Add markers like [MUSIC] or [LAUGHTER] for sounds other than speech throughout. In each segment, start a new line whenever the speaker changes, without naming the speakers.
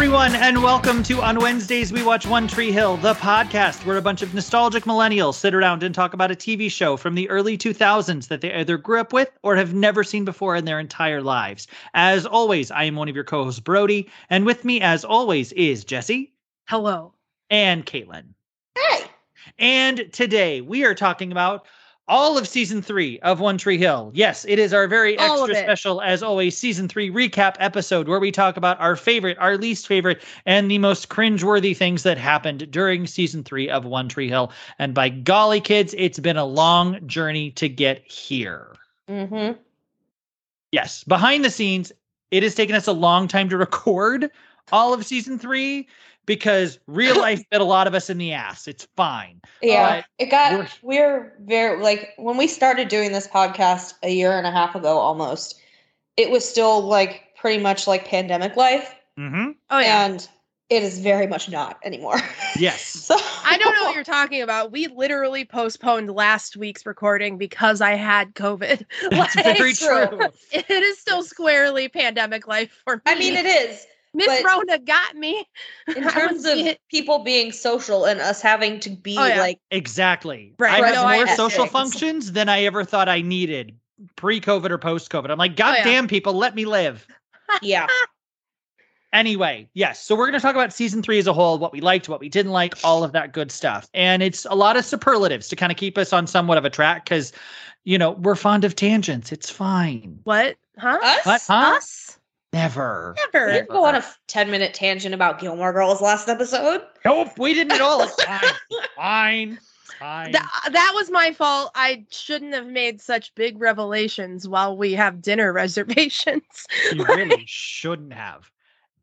everyone, and welcome to On Wednesdays We Watch One Tree Hill, the podcast where a bunch of nostalgic millennials sit around and talk about a TV show from the early 2000s that they either grew up with or have never seen before in their entire lives. As always, I am one of your co hosts, Brody, and with me, as always, is Jessi.
Hello.
And Caitlin.
Hey.
And today we are talking about all of season three of One Tree Hill. Yes, it is our very
All
extra special, as always, season three recap episode where we talk about our favorite, our least favorite, and the most cringeworthy things that happened during season three of One Tree Hill. And by golly, kids, it's been a long journey to get here.
Mm-hmm.
Yes, behind the scenes, it has taken us a long time to record all of season three because real [LAUGHS] life bit a lot of us in the ass. It's fine.
Yeah,
But
it got
we're-
we're very like when we started doing this podcast a year and a half ago almost. It was still like pretty much like pandemic life,
Mm-hmm.
Oh yeah.
and it is very much not anymore. [LAUGHS]
Yes.
so
I don't know what you're talking about. We literally postponed last week's recording because I had COVID.
That's [LAUGHS]
Like,
very
true.
true.
It is still squarely pandemic life for me.
I mean, it is
Miss
but-
Rona got me.
in [LAUGHS] terms of
it.
people being social and us having to be
Oh, yeah.
like
Exactly.
Right,
I have
no,
more
I-
social
ethics.
functions than I ever thought I needed pre-COVID or post-COVID. I'm like, God
Oh, yeah.
damn people, let me live.
yeah. [LAUGHS]
Anyway, yes. So we're going to talk about season three as a whole, what we liked, what we didn't like, all of that good stuff. And it's a lot of superlatives to kind of keep us on somewhat of a track because, you know, we're fond of tangents. It's fine.
What? Huh?
Us?
What? Huh?
Us?
Never.
We
Never.
didn't go on a 10 minute tangent about Gilmore Girls last episode.
Nope, we didn't at all. It's [LAUGHS] fine. Fine. Fine.
Th- that was my fault. I shouldn't have made such big revelations while we have dinner [LAUGHS] reservations.
You really shouldn't have.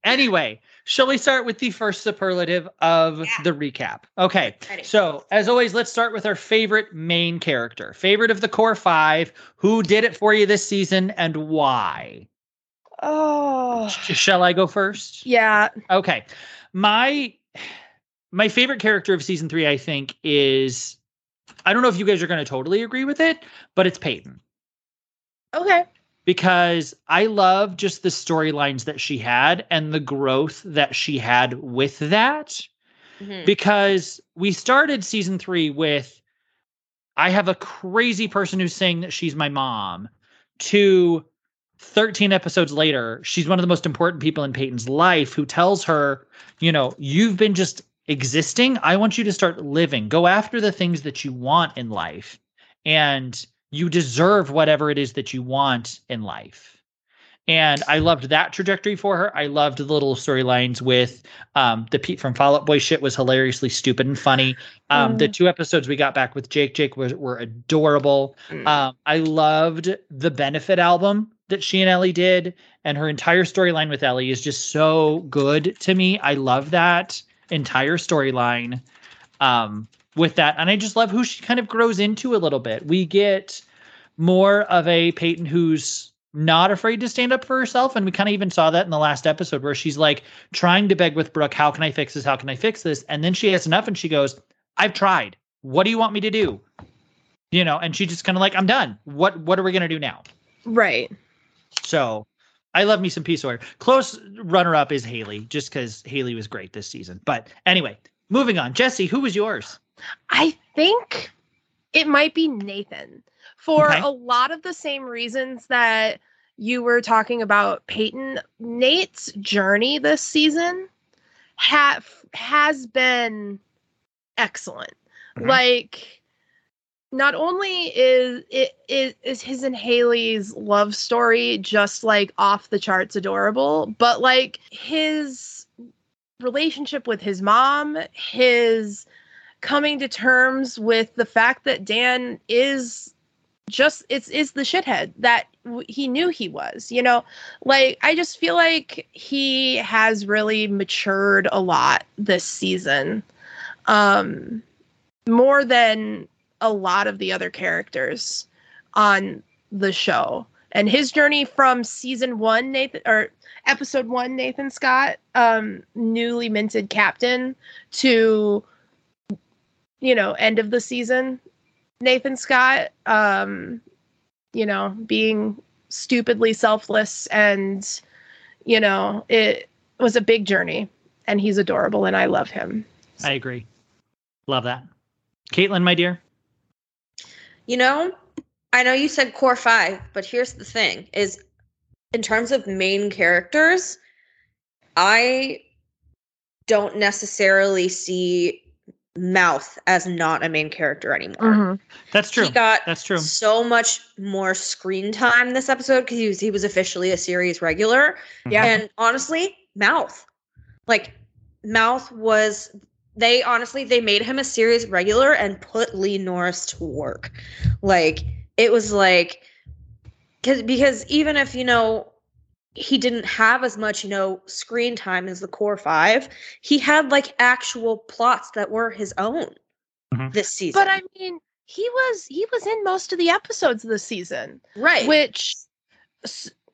Anyway, shall we start with the first superlative of
Yeah.
the recap? Okay.
Ready.
So, as always, let's start with our favorite main character, favorite of the core five. Who did it for you this season and why?
Oh.
Shall I go first?
yeah.
Okay. My my favorite character of season three, I think, is I don't know if you guys are going to totally agree with it, but it's Peyton.
Okay.
because I love just the storylines that she had and the growth that she had with that.
Mhm.
Because we started season three with I have a crazy person who's saying that she's my mom, to 13 episodes later, she's one of the most important people in Peyton's life who tells her, you know, you've been just existing. I want you to start living. Go after the things that you want in life. And you deserve whatever it is that you want in life. And I loved that trajectory for her. I loved the little storylines with um, the Pete from Fall Out Boy shit was hilariously stupid and funny. Um, The
Mm.
two episodes we got back with Jake, Jake was, were adorable.
Mm.
Um, I loved the benefit album that she and Ellie did, and her entire storyline with Ellie is just so good to me. I love that entire storyline um, with that, and I just love who she kind of grows into a little bit. We get more of a Peyton who's not afraid to stand up for herself, and we kind of even saw that in the last episode where she's like trying to beg with Brooke, "How can I fix this? How can I fix this?" And then she has enough, and she goes, "I've tried. What do you want me to do?" You know, and she just kind of like, "I'm done. What What are we gonna do now?"
Right.
So I love me some P. Sawyer. Close runner up is Haley, just because Haley was great this season. But anyway, moving on. Jessi, who was yours?
I think it might be Nathan for
Okay.
a lot of the same reasons that you were talking about Peyton. Nate's journey this season ha- has been excellent.
Mhm.
Like, not only is it is, is his and Haley's love story just like off the charts adorable, but like his relationship with his mom, his coming to terms with the fact that Dan is just it's is the shithead that w- he knew he was you know? Like i just feel like he has really matured a lot this season um more than a lot of the other characters on the show. And his journey from season 1 Nathan or episode 1 Nathan Scott um newly minted captain to you know end of the season Nathan Scott um you know being stupidly selfless and you know it was a big journey, and he's adorable, and I love him.
I agree. Love that. Caitlin, my dear.
You know, I know you said core five, but here's the thing: is in terms of main characters, I don't necessarily see Mouth as not a main character anymore.
Mhm.
That's true.
He got
That's true.
so much more screen time this episode because he was he was officially a series regular.
Yeah.
And honestly, Mouth. Like Mouth was they honestly they made him a series regular and put Lee Norris to work. Like it was like cuz because even if you know he didn't have as much, you know, screen time as the core 5, he had like actual plots that were his own
Mhm.
this season.
But I mean, he was he was in most of the episodes this season,
right.
which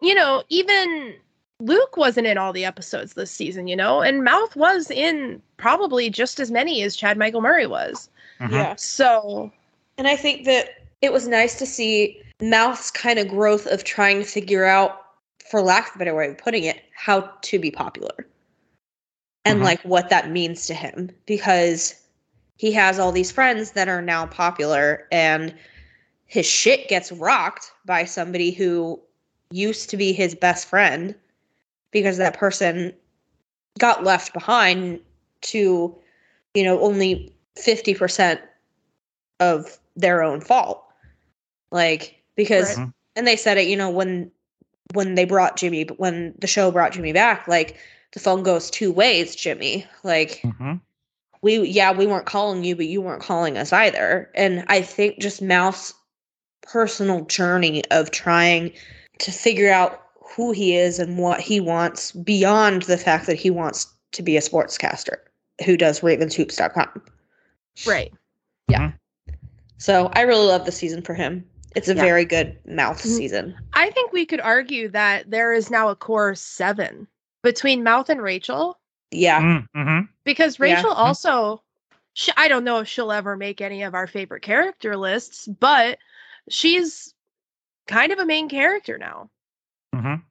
you know, even Luke wasn't in all the episodes this season, you know, and Mouth was in probably just as many as Chad Michael Murray was.
Mhm.
yeah.
So,
And I think that it was nice to see Mouth's kind of growth of trying to figure out, for lack of a better way of putting it, how to be popular. And
Mhm.
like what that means to him. Because he has all these friends that are now popular and his shit gets rocked by somebody who used to be his best friend because that person got left behind to, you know, only 50% of their own fault. Like because
Right.
And they said it, you know, when when they brought Jimmy, but when the show brought Jimmy back, like the phone goes two ways, Jimmy. Like
Mhm.
we yeah, we weren't calling you, but you weren't calling us either. And I think just Mouth's personal journey of trying to figure out who he is and what he wants beyond the fact that he wants to be a sportscaster who does ravenshoops.com.
right. Yeah.
So I really love the season for him. It's a
Yeah.
very good mouth
Mhm.
season.
I think we could argue that there is now a core 7 between Mouth and Rachel
Yeah.
Mm, mhm.
because
Yeah.
Rachel also sh I don't know if she'll ever make any of our favorite character lists, but she's kind of a main character now.
Mhm.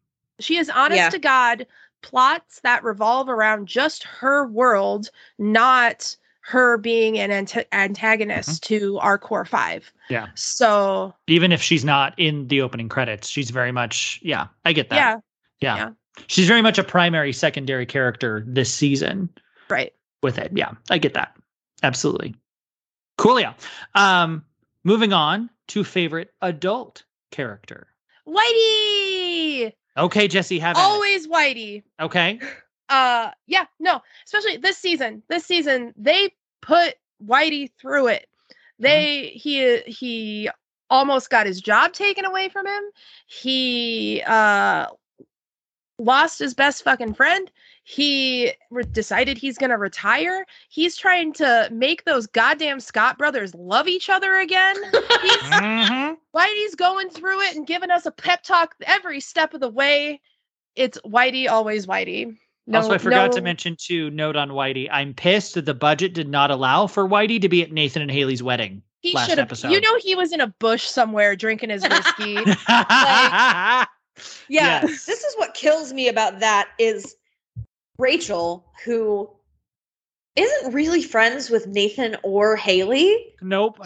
She is honest
Yeah.
to God plots that revolve around just her world, not her being an anta- antagonist to our core 5.
Yeah.
So,
Even if she's not in the opening credits, she's very much. Yeah, I get that.
yeah,
yeah.
yeah.
She's very much a primary, secondary character this season
right.
with it. Yeah, I get that. Absolutely. Cool. Yeah. Um, moving on to favorite adult character.
Whitey!
Okay, Jessi, have at it.
Always Whitey.
Okay. [LAUGHS]
uh yeah no especially this season this season they put whitey through it they he he almost got his job taken away from him he uh lost his best fucking friend he re- decided he's gonna retire he's trying to make those goddamn scott brothers love each other again he's [LAUGHS]
Mhm.
Whitey's going through it and giving us a pep talk every step of the way. It's Whitey, always Whitey. No,
also, I forgot to mention too. Note on Whitey. I'm pissed that the budget did not allow for Whitey to be at Nathan and Haley's wedding.
he
last
should have.
episode.
You know, he was in a bush somewhere drinking his whiskey. [LAUGHS]
Yeah.
Yes.
This is what kills me about that is Rachel, who isn't really friends with Nathan or Haley,
nope.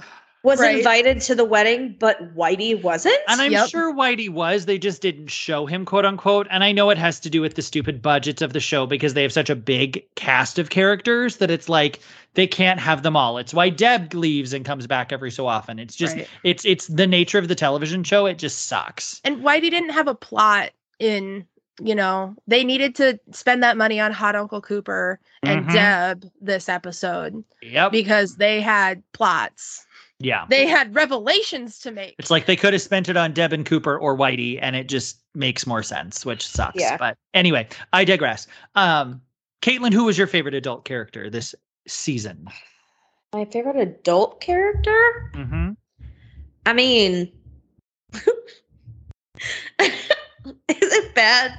Was
Right.
invited to the wedding, but Whitey wasn't.
And I'm
Yep.
sure Whitey was. They just didn't show him, quote unquote. And I know it has to do with the stupid budgets of the show because they have such a big cast of characters that it's like they can't have them all. It's why Deb leaves and comes back every so often. It's just
Right.
it's it's the nature of the television show. It just sucks.
and Whitey didn't have a plot in. You know, they needed to spend that money on Hot Uncle Cooper and
Mhm.
Deb this episode
Yep.
because they had plots.
Yeah.
They had revelations to make.
It's like they could have spent it on Deb and Cooper or Whitey, and it just makes more sense, which sucks.
Yeah.
But anyway, I digress. Um, Caitlin, who was your favorite adult character this season?
My favorite adult character?
Mm-hmm.
I mean, [LAUGHS] is it bad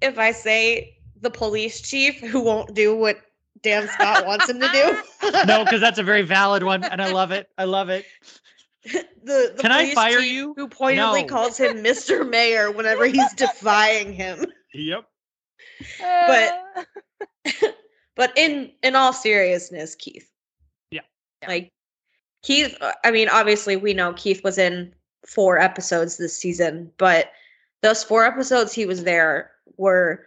if I say the police chief who won't do what Dan Scott wants him to do? [LAUGHS]
No, because that's a very valid one, and I love it. I love it. [LAUGHS]
the, the
Can I fire you?
Who pointedly
No.
calls him [LAUGHS] Mr. Mayor whenever he's defying him.
Yep.
But- but in in all seriousness, Keith.
Yeah.
Like Keith, I mean, obviously we know Keith was in four episodes this season, but those four episodes he was there were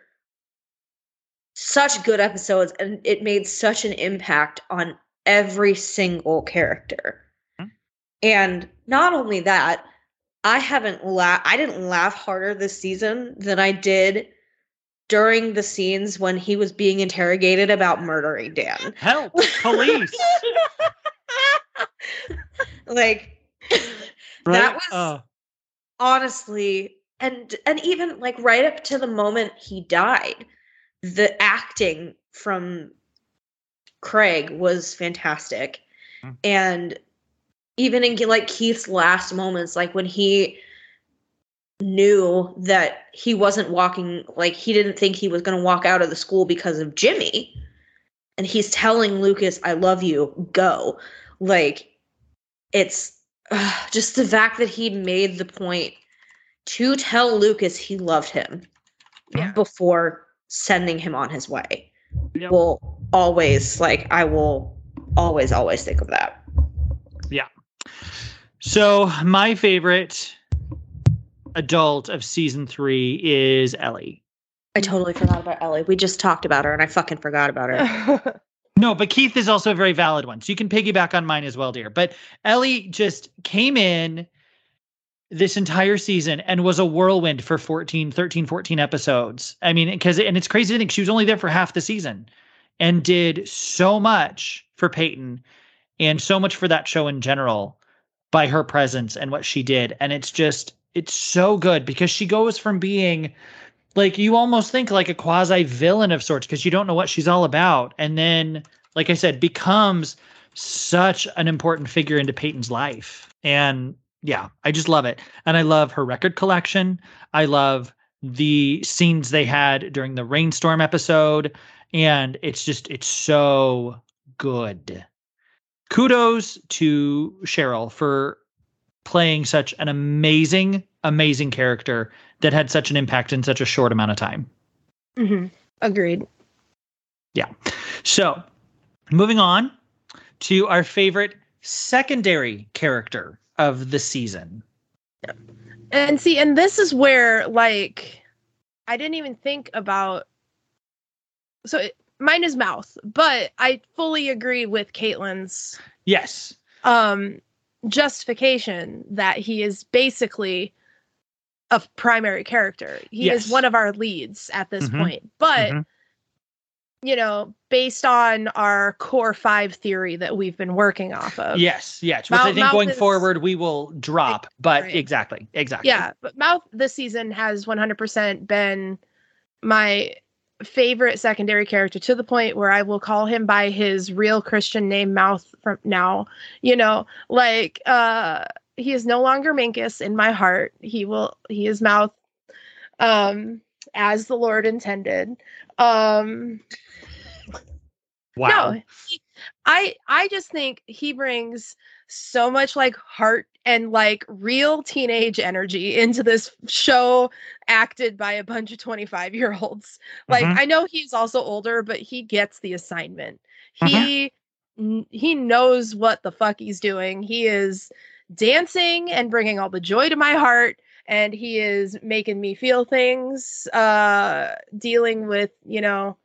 such good episodes and it made such an impact on every single character.
Mhm.
And not only that, I haven't la- I didn't laugh harder this season than I did during the scenes when he was being interrogated about murdering Dan. [LAUGHS]
Help, police. [LAUGHS]
like [LAUGHS]
Right?
That was-
Uh,
honestly and and even like right up to the moment he died the acting from craig was fantastic
Mm.
and even in like keith's last moments like when he knew that he wasn't walking like he didn't think he was going to walk out of the school because of jimmy and he's telling lucas i love you go like it's just the fact that he made the point to tell lucas he loved him
Yeah.
before sending him on his way
Yep.
will always like i will always always think of that Yeah.
So my favorite adult of season three is Ellie.
i totally forgot about ellie we just talked about her and i fucking forgot about her [LAUGHS]
No, but Keith is also a very valid one. So you can piggyback on mine as well, dear. But Ellie just came in this entire season and was a whirlwind for 14, 13, 14 episodes. I mean, because, and it's crazy to think she was only there for half the season and did so much for Peyton and so much for that show in general by her presence and what she did. And it's just, it's so good because she goes from being like you almost think like a quasi villain of sorts because you don't know what she's all about and then like i said becomes such an important figure into peyton's life and yeah i just love it and i love her record collection i love the scenes they had during the rainstorm episode and it's just it's so good kudos to sheryl for playing such an amazing amazing character that had such an impact in such a short amount of time.
Mhm. Agreed. Yeah.
So, moving on to our favorite secondary character of the season.
And see, and this is where like I didn't even think about. So it, mine is mouth, but I fully agree with Caitlin's
Yes.
um justification that he is basically a primary character. He
Yes.
is one of our leads at this
Mhm.
point. But
Mhm.
You know, based on our core five theory that we've been working off of.
Yes. Yes. Which I think
Mouth
going
is-
forward we will drop, but
Right.
exactly. Exactly.
Yeah, but Mouth this season has 100% been my favorite secondary character to the point where I will call him by his real Christian name Mouth from now. You know, like uh he is no longer Minkus in my heart. He will he is Mouth um as the Lord intended. Um
Wow.
no, he- I I just think he brings so much like heart and like real teenage energy into this show acted by a bunch of 25 year olds. Like
Mhm.
I know he's also older, but he gets the assignment.
Mhm.
He n- he knows what the fuck he's doing. He is dancing and bringing all the joy to my heart and he is making me feel things uh dealing with, you know,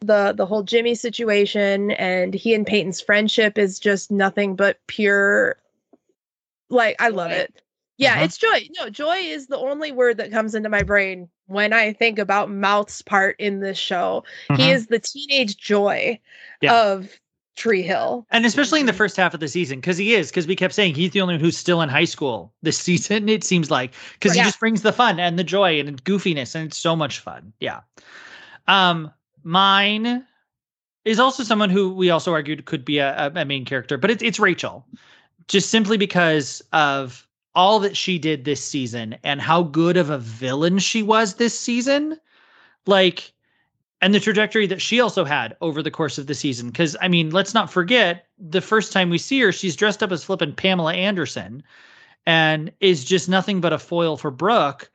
the the whole Jimmy situation and he and Peyton's friendship is just nothing but pure like I love it. Yeah,
Uh-huh.
it's joy. No, joy is the only word that comes into my brain when I think about Mouth's part in this show. He
Mhm.
is the teenage joy
Yeah.
of Tree Hill.
And especially in the first half of the season, because he is, because we kept saying he's the only one who's still in high school this [LAUGHS] season, it seems like. Because he
Yeah.
just brings the fun and the joy and goofiness, and it's so much fun. Yeah. Um, mine is also someone who we also argued could be a, a- main character, but it's it's Rachel. Just simply because of all that she did this season and how good of a villain she was this season. Like and the trajectory that she also had over the course of the season. Because I mean, let's not forget the first time we see her, she's dressed up as flippin' Pamela Anderson, and is just nothing but a foil for Brooke.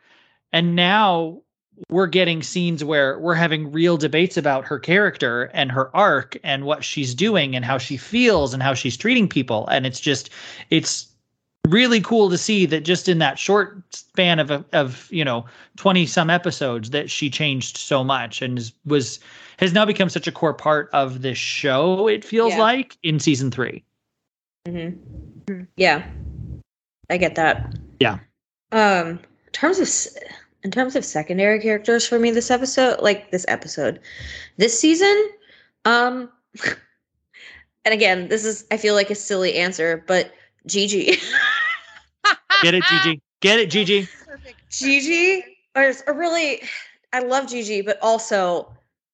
And now we're getting scenes where we're having real debates about her character and her arc and what she's doing and how she feels and how she's treating people and it's just it's really cool to see that just in that short span of of you know 20 some episodes that she changed so much and was has now become such a core part of this show it feels
Yeah.
like in season 3
Mm-hmm. Yeah, I get that.
Yeah.
Um, in terms of in terms of secondary characters for me, this episode, like this episode, this season, um, [LAUGHS] and again, this is I feel like a silly answer, but Gigi, [LAUGHS]
get it gigi get it gigi
Gigi, or, or really, I love Gigi, but also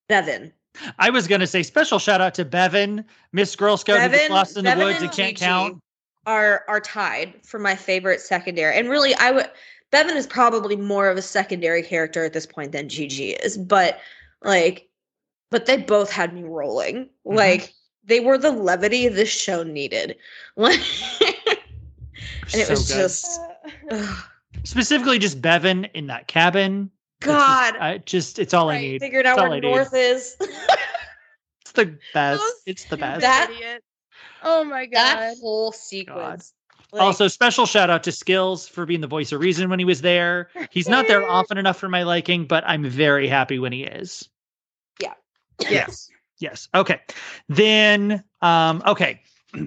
Bevin.
i was going to say special shout out to bevin miss girl scout who gets
Bevin-
lost in the woods
and
and can't
Gigi.
count
are are tied for my favorite secondary. And really I would Bevin is probably more of a secondary character at this point than Gigi is, but like but they both had me rolling.
Mhm.
Like they were the levity this show needed. [LAUGHS] Like and it
So
was
good.
just ugh,
specifically just bevin in that cabin It's just-
God.
I just it's all i
right,
need
figured out
That's
where
I need.
North is.
it's the best
Those-
it's the best
That-
idiot. Oh my god.
that whole sequence. Like,
also, special shout out to Skills for being the voice of reason when he was there. He's not there [LAUGHS] often enough for my liking, but I'm very happy when he is.
Yeah.
Yes. Yes. Okay. Then, um, okay. [CLEARS THROAT]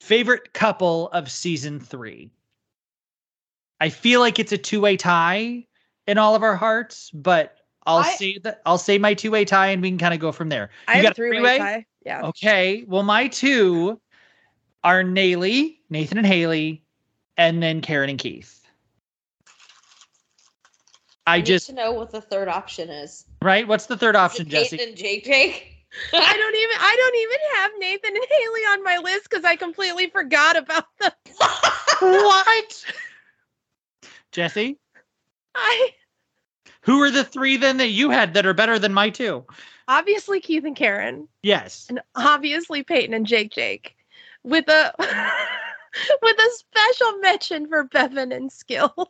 Favorite couple of season three. I feel like it's a two-way tie in all of our hearts, but I'll
I-
say that I'll say my two-way tie and we can kind of go from there.
I
You
have a three-way
three-way?
tie. Yeah.
Okay. Well, my two are Naley, Nathan and Haley, and then Karen and Keith. I
need
just
to know what the third option is.
right. What's the third option, Jessi?
Peyton and Jake Jake?
I don't even I don't even have Nathan and Haley on my list because I completely forgot about them. [LAUGHS]
what? [LAUGHS] Jessi,
I
who are the three then that you had that are better than my two?
obviously Keith and Karen,
Yes.
and obviously Peyton and Jake Jake, with a [LAUGHS] [LAUGHS] with a special mention for Bevin and Skills.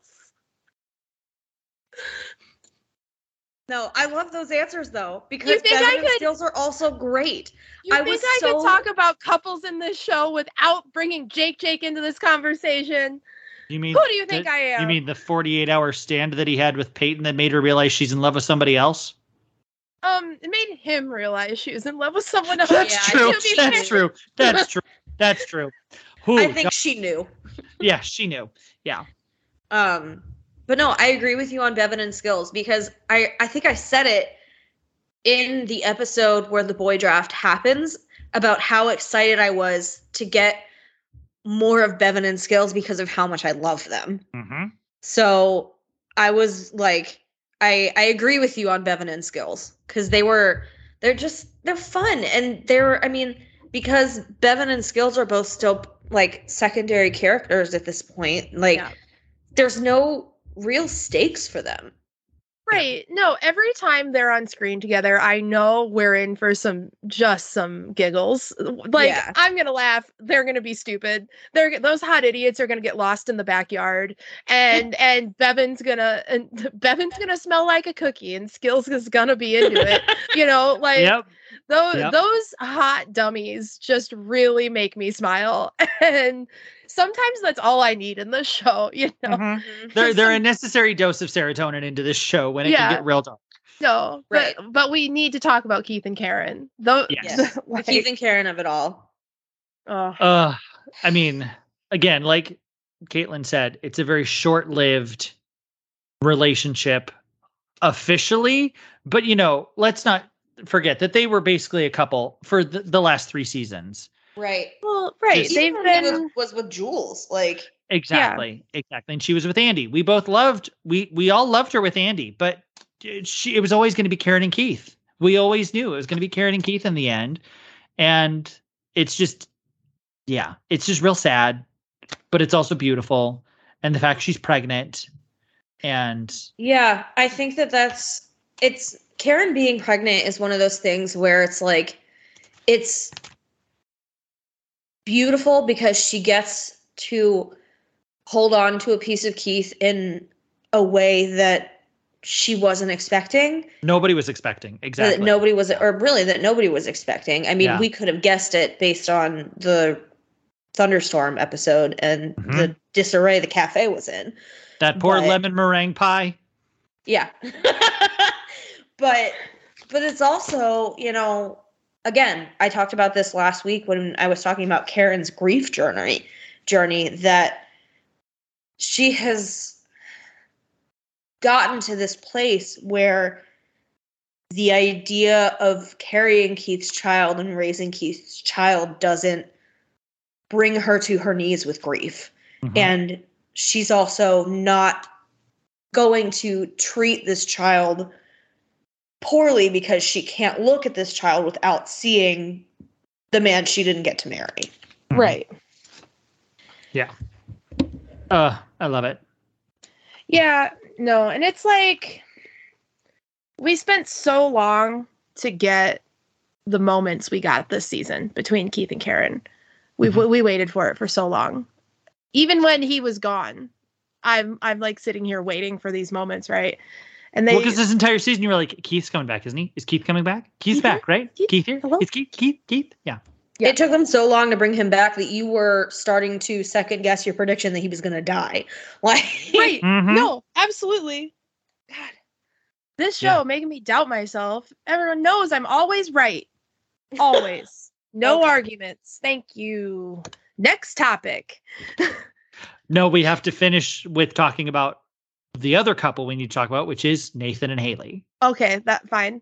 No, I love those answers though because
think I
Bevin and skills are also great.
You
I
think
was
I
so-
could talk about couples in this show without bringing Jake Jake into this conversation?
You mean
Who do you think
the-
I am?
You mean the 48 hour stand that he had with Peyton that made her realize she's in love with somebody else?
um, it made him realize she was in love with someone [LAUGHS] else.
That's
Yeah,
true. That's
fair. [LAUGHS]
true. That's true. That's true. Who?
I think she knew. [LAUGHS]
yeah, she knew. Yeah.
Um, but no, I agree with you on Bevin and skills because I I think I said it in the episode where the boy draft happens about how excited I was to get more of Bevin and skills because of how much I love them.
Mm-hmm.
So I was like, I I agree with you on Bevin and Skills because they were they're just they're fun and they're I mean because Bevin and Skills are both still like secondary characters at this point. Like
Yeah.
there's no real stakes for them.
Right. No, every time they're on screen together, I know we're in for some just some giggles. Like
Yeah.
I'm going to laugh, they're going to be stupid. They're those hot idiots are going to get lost in the backyard and [LAUGHS] and Bevin's going to and [LAUGHS] Bevin's going to smell like a cookie and Skills is going to be into it. you know, like [LAUGHS]
Yep.
Those
Yep.
those hot dummies just really make me smile [LAUGHS] and sometimes that's all I need in the show, [LAUGHS] you know.
Mhm. [LAUGHS] They're they're a necessary dose of serotonin into this show when it
Yeah.
can get real dark.
No,
Right.
but but we need to talk about Keith and Karen. Though,
Yes.
The Keith and Karen of it all.
oh,
Uh, I mean, again, like Caitlin said, it's a very short-lived relationship officially, but you know, let's not forget that they were basically a couple for the, the last three seasons.
Right.
well, right.
Just-
They've
Even
been
was, was with Jules. Like
Exactly. Exactly. And she was with Andy. We both loved we we all loved her with Andy, but uh, she it was always going to be Karen and Keith. We always knew it was going to be Karen and Keith in the end. And it's just yeah, it's just real sad, but it's also beautiful and the fact she's pregnant and
Yeah, I think that that's it's Karen being pregnant is one of those things where it's like it's beautiful because she gets to hold on to a piece of Keith in a way that she wasn't expecting.
Nobody was expecting. Exactly.
That nobody was, or really that nobody was expecting. I mean,
Yeah.
we could have guessed it based on the thunderstorm episode and
Mhm.
the disarray the cafe was in.
that poor
but-
lemon meringue pie.
Yeah. [LAUGHS] but but it's also, you know, again, I talked about this last week when I was talking about Karen's grief journey journey that she has gotten to this place where the idea of carrying Keith's child and raising Keith's child doesn't bring her to her knees with grief
Mhm.
and she's also not going to treat this child poorly because she can't look at this child without seeing the man she didn't get to marry.
Mhm.
Right. Yeah.
Uh, I love it.
Yeah, no, and it's like we spent so long to get the moments we got this season between Keith and Karen. We
Mhm.
we waited for it for so long. Even when he was gone, I'm I'm like sitting here waiting for these moments, right? And they
well, because this entire season you were like, Keith's coming back, isn't he? Is Keith coming back? Keith's
Keith
back, right?
Keith?
Keith here?
Hello?
It's Keith, Keith, Keith. Yeah.
Yeah.
It took them so long to bring him back that you were starting to second guess your prediction that he was going to die. [LAUGHS] Like
right.
Mhm.
No, absolutely. God. This show
Yeah.
making me doubt myself. Everyone knows I'm always right. Always. [LAUGHS] No
Okay.
arguments. Thank you. Next topic. [LAUGHS]
No, we have to finish with talking about the other couple we need to talk about, which is Nathan and Haley.
Okay, that fine.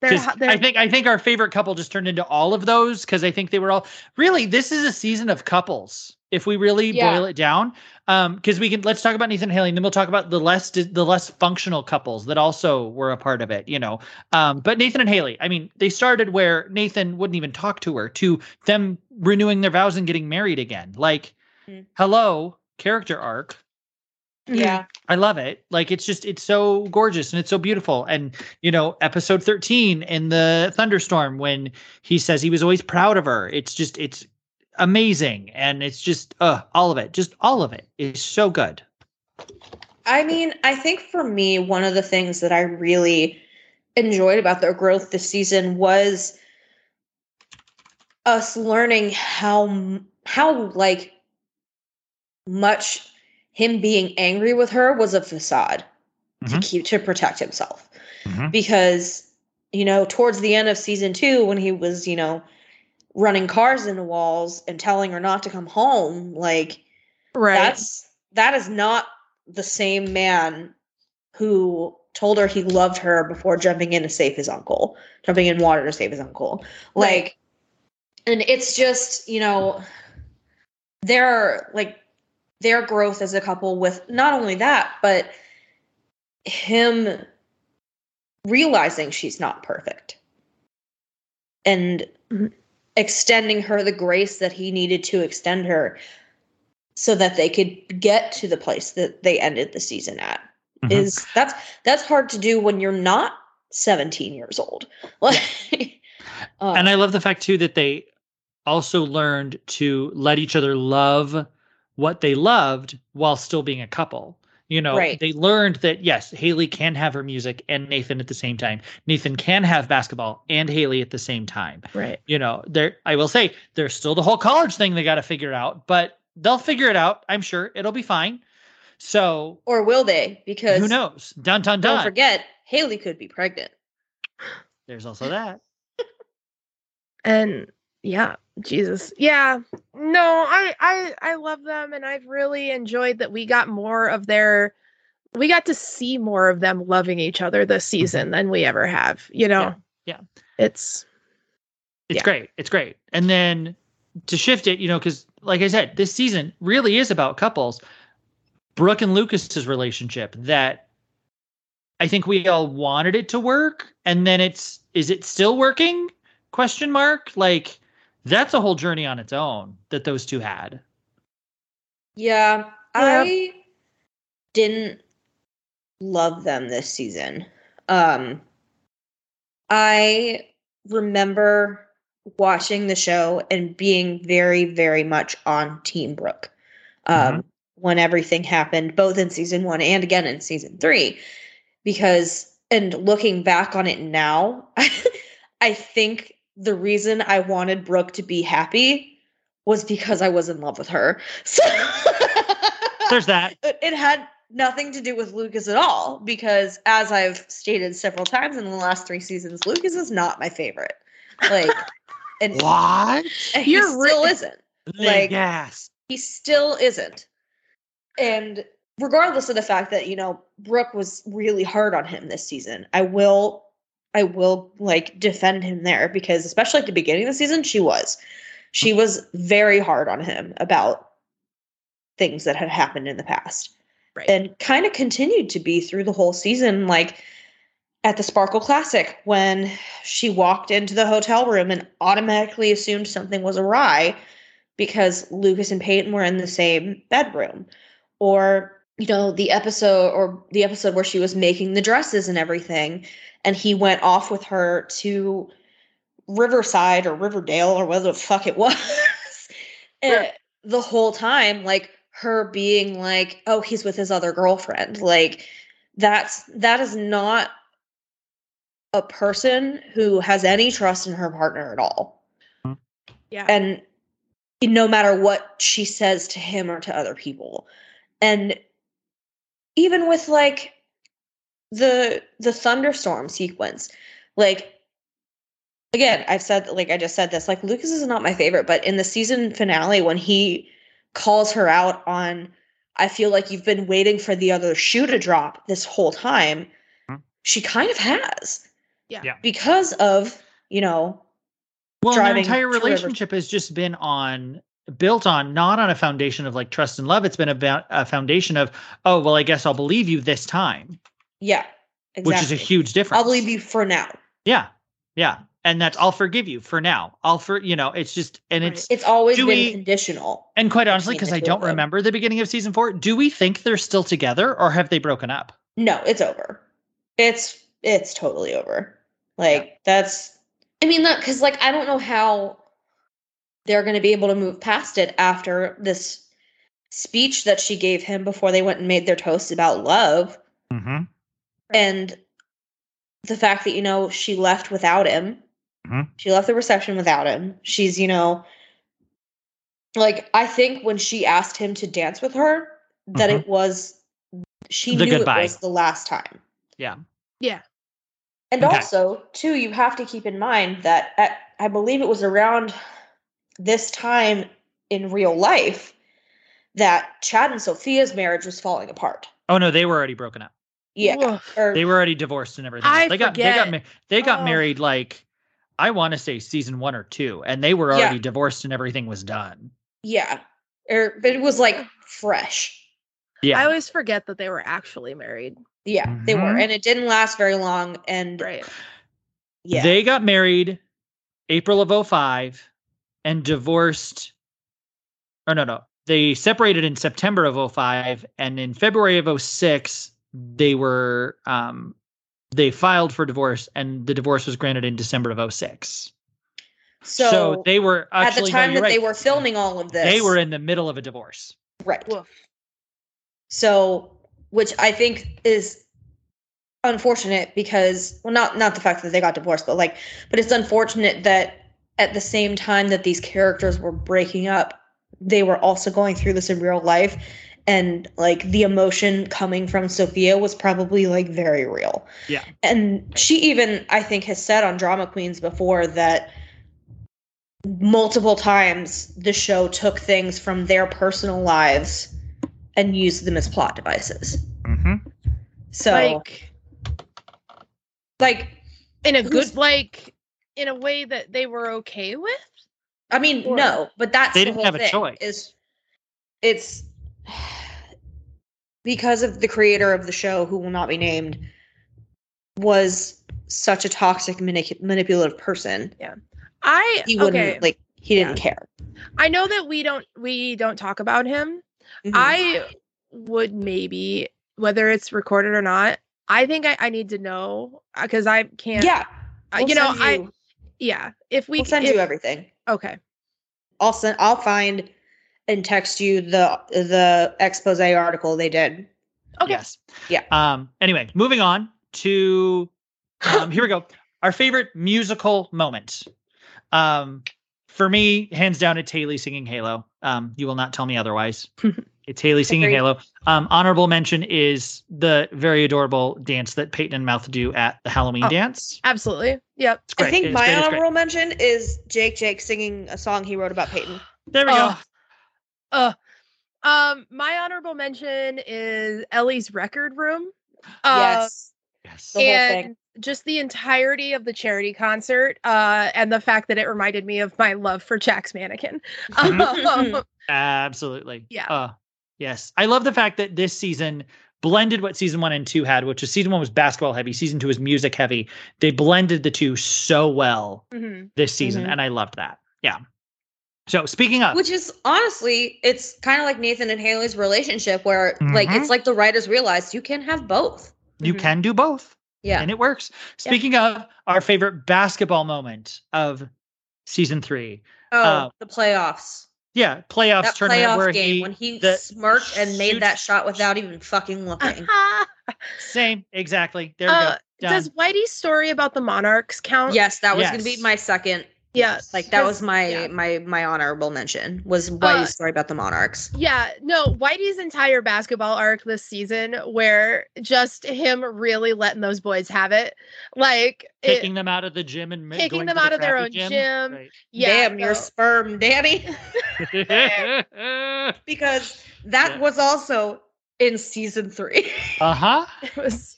They're, they're
I think I think our favorite couple just turned into all of those because I think they were all really. This is a season of couples. If we really
Yeah.
boil it down, um, because we can let's talk about Nathan and Haley, and then we'll talk about the less the less functional couples that also were a part of it. You know, um, but Nathan and Haley, I mean, they started where Nathan wouldn't even talk to her to them renewing their vows and getting married again. Like,
Mm.
hello, character arc.
Yeah.
I love it. Like it's just it's so gorgeous and it's so beautiful. And you know, episode 13 in the thunderstorm when he says he was always proud of her. It's just it's amazing and it's just uh all of it. Just all of it is so good.
I mean, I think for me, one of the things that I really enjoyed about their growth this season was us learning how how like much him being angry with her was a facade to
Mhm.
keep to protect himself
Mhm.
because you know towards the end of season two when he was you know running cars into walls and telling her not to come home like
right.
that's that is not the same man who told her he loved her before jumping in to save his uncle, jumping in water to save his uncle.
Right.
Like, and it's just you know, their like their growth as a couple with not only that, but him realizing she's not perfect and
Mhm.
extending her the grace that he needed to extend her so that they could get to the place that they ended the season at
Mhm.
is that's that's hard to do when you're not 17 years old [LAUGHS] like uh,
and I love the fact too that they also learned to let each other love what they loved while still being a couple. You know,
Right.
they learned that yes, Haley can have her music and Nathan at the same time. Nathan can have basketball and Haley at the same time.
right.
You know, there I will say there's still the whole college thing they got to figure out, but they'll figure it out. I'm sure it'll be fine. So
or will they because
who knows? Dun dun
don't forget haley could be pregnant
There's also that. [LAUGHS]
And yeah, Jesus. Yeah. No, I I I love them and I've really enjoyed that we got more of their we got to see more of them loving each other this season than we ever have, you know.
Mm-hmm. Yeah,
It's
It's
Yeah.
great. It's great. And then to shift it, you know, because like I said, this season really is about couples. Brooke and Lucas's relationship that I think we all wanted it to work, and then it's is it still working? Question mark. Like that's a whole journey on its own that those two had.
yeah,
Yeah.
i didn't love them this season um i remember watching the show and being very very much on team brooke um
Mhm.
when everything happened both in season one and again in season three because and looking back on it now, [LAUGHS] I think the reason I wanted Brooke to be happy was because I was in love with her. [LAUGHS] So
There's that.
it it had nothing to do with Lucas at all because as I've stated several times in the last 3 seasons, Lucas is not my favorite. Like [LAUGHS] and
What?
and he
You're
still
ri-
isn't. Like-
gas.
He still isn't. And regardless of the fact that, you know, Brooke was really hard on him this season, I will I will like defend him there because especially at the beginning of the season, she was. She was very hard on him about things that had happened in the past.
Right.
And kind of continued to be through the whole season like at the Sparkle Classic when she walked into the hotel room and automatically assumed something was awry because Lucas and Peyton were in the same bedroom. Or, you know, the episode or the episode where she was making the dresses and everything, and he went off with her to Riverside or Riverdale or whatever the fuck it [LAUGHS] was. and the whole time, like her being like, oh, he's with his other girlfriend. Like that's that is not a person who has any trust in her partner at all
Yeah.
and no matter what she says to him or to other people and even with like the the thunderstorm sequence like again i've said like i just said this like lucas is not my favorite but in the season finale when he calls her out on i feel like you've been waiting for the other shoe to drop this whole time
Mhm.
she kind of has
Yeah.
Yeah.
because of you know
Well, their entire
to River-
relationship has just been on built on not on a foundation of like trust and love. It's been about a foundation of oh well, I guess I'll believe you this time,
yeah exactly.
which is a huge difference.
i'll believe you for now
Yeah, yeah, and that's I'll forgive you for now. I'll for you know it's just and it's
It's always been
we-
conditional.
and quite honestly because I don't remember the beginning of season four. Do we think they're still together or have they broken up?
No, it's over. It's it's totally over. Like that's I mean that cuz like I don't know how they're going to be able to move past it after this speech that she gave him before they went and made their toast about love
Mm-hmm.
And the fact that you know she left without him.
Mhm.
She left the reception without him. She's, you know, like I think when she asked him to dance with her, that
Mhm.
it was she
The
knew
goodbye.
it was the last time.
Yeah.
yeah.
And
Okay.
also, too, you have to keep in mind that at, I believe it was around this time in real life that Chad and Sophia's marriage was falling apart.
Oh no, they were already broken up.
Yeah. Or,
They were already divorced and everything.
I
they got they got
forget.
ma- they got
Oh.
married like I want to say season one or two, and they were
Yeah.
already divorced and everything was done.
yeah. Or, but it was like fresh.
Yeah,
I always forget that they were actually married.
Yeah, they were.
Mhm.
And it didn't last very long. And
Right.
yeah.
They got married April of 05 and divorced. Or no, no. They separated in September of 05 and in February of 06 they were um they filed for divorce and the divorce was granted in December of 06.
so,
So, they were
at the time
you're
that they were filming all of this,
They were in the middle of a divorce.
right.
Woof.
So, which I think is unfortunate because well not not the fact that they got divorced but like but it's unfortunate that at the same time that these characters were breaking up they were also going through this in real life and like the emotion coming from Sophia was probably like very real.
Yeah.
And she even I think has said on Drama Queens before that multiple times the show took things from their personal lives and used them as plot devices.
Mm-hmm.
So
Like
like
in a good like in a way that they were okay with.
I mean,
Or-
no, but that's
They
the
didn't
whole
have a choice.
Is it's [SIGHS] because of the creator of the show, who will not be named, was such a toxic, manip- manipulative person.
Yeah, I
He wouldn't
okay.
like. He didn't care.
I know that we don't we don't talk about him.
Mhm.
I would maybe whether it's recorded or not. I think I, I need to know because I can't.
yeah,
uh,
we'll
you know,
send
I yeah. If we
we'll send
if-
you everything.
okay,
I'll send. I'll find and text you the the expose article they did.
Okay.
Yes.
Yeah.
Um. Anyway, moving on to um. here we go. [LAUGHS] Our favorite musical moment. Um. For me, hands down, it's Haley singing Halo. Um. You will not tell me otherwise. [LAUGHS] it's Haley singing
Agreed.
Halo. Um. Honorable mention is the very adorable dance that Peyton and Mouth do at the Halloween
Oh.
dance.
Absolutely. Yep.
It's great.
I think
It's
my
great.
Honorable mention is Jake Jake singing a song he wrote about Peyton.
There we go.
Oh. Uh, um, my honorable mention is Ellie's record room. Uh,
yes.
Yes.
The whole
and
thing.
just the entirety of the charity concert, uh, and the fact that it reminded me of my love for Jack's mannequin. [LAUGHS]
Mhm.
Um,
Absolutely.
Yeah.
Uh, yes. I love the fact that this season blended what season one and two had, which is season one was basketball heavy, season two was music heavy. They blended the two so well
mhm.
this season,
Mhm.
and I loved that. Yeah. So speaking of,
Which is honestly, it's kind of like Nathan and Haley's relationship where like
Mhm.
it's like the writers realized you can have both.
you
Mhm.
can do both,
Yeah.
and it works. Speaking of our favorite basketball moment of season three,
oh,
uh,
the playoffs.
yeah, playoffs
That
tournament
playoff
where
game
he
when he
the
smirked and made
shoots-
that shot without even fucking looking. [LAUGHS]
same exactly. There we
Uh,
go. Done.
Does Whitey's story about the monarchs count?
yes, that was gonna be my second.
Yes.
Like that was my
yeah.
my my honorable mention was Whitey's
Uh,
story about the Monarchs.
Yeah, no, Whitey's entire basketball arc this season, where just him really letting those boys have it, like it-
kicking them out of the gym and ma-
kicking
going
them
to the
out of their own gym.
Right.
yeah,
Damn, your sperm, Danny. [LAUGHS] [LAUGHS] because that
Yeah.
was also in season three. [LAUGHS]
uh-huh.
it was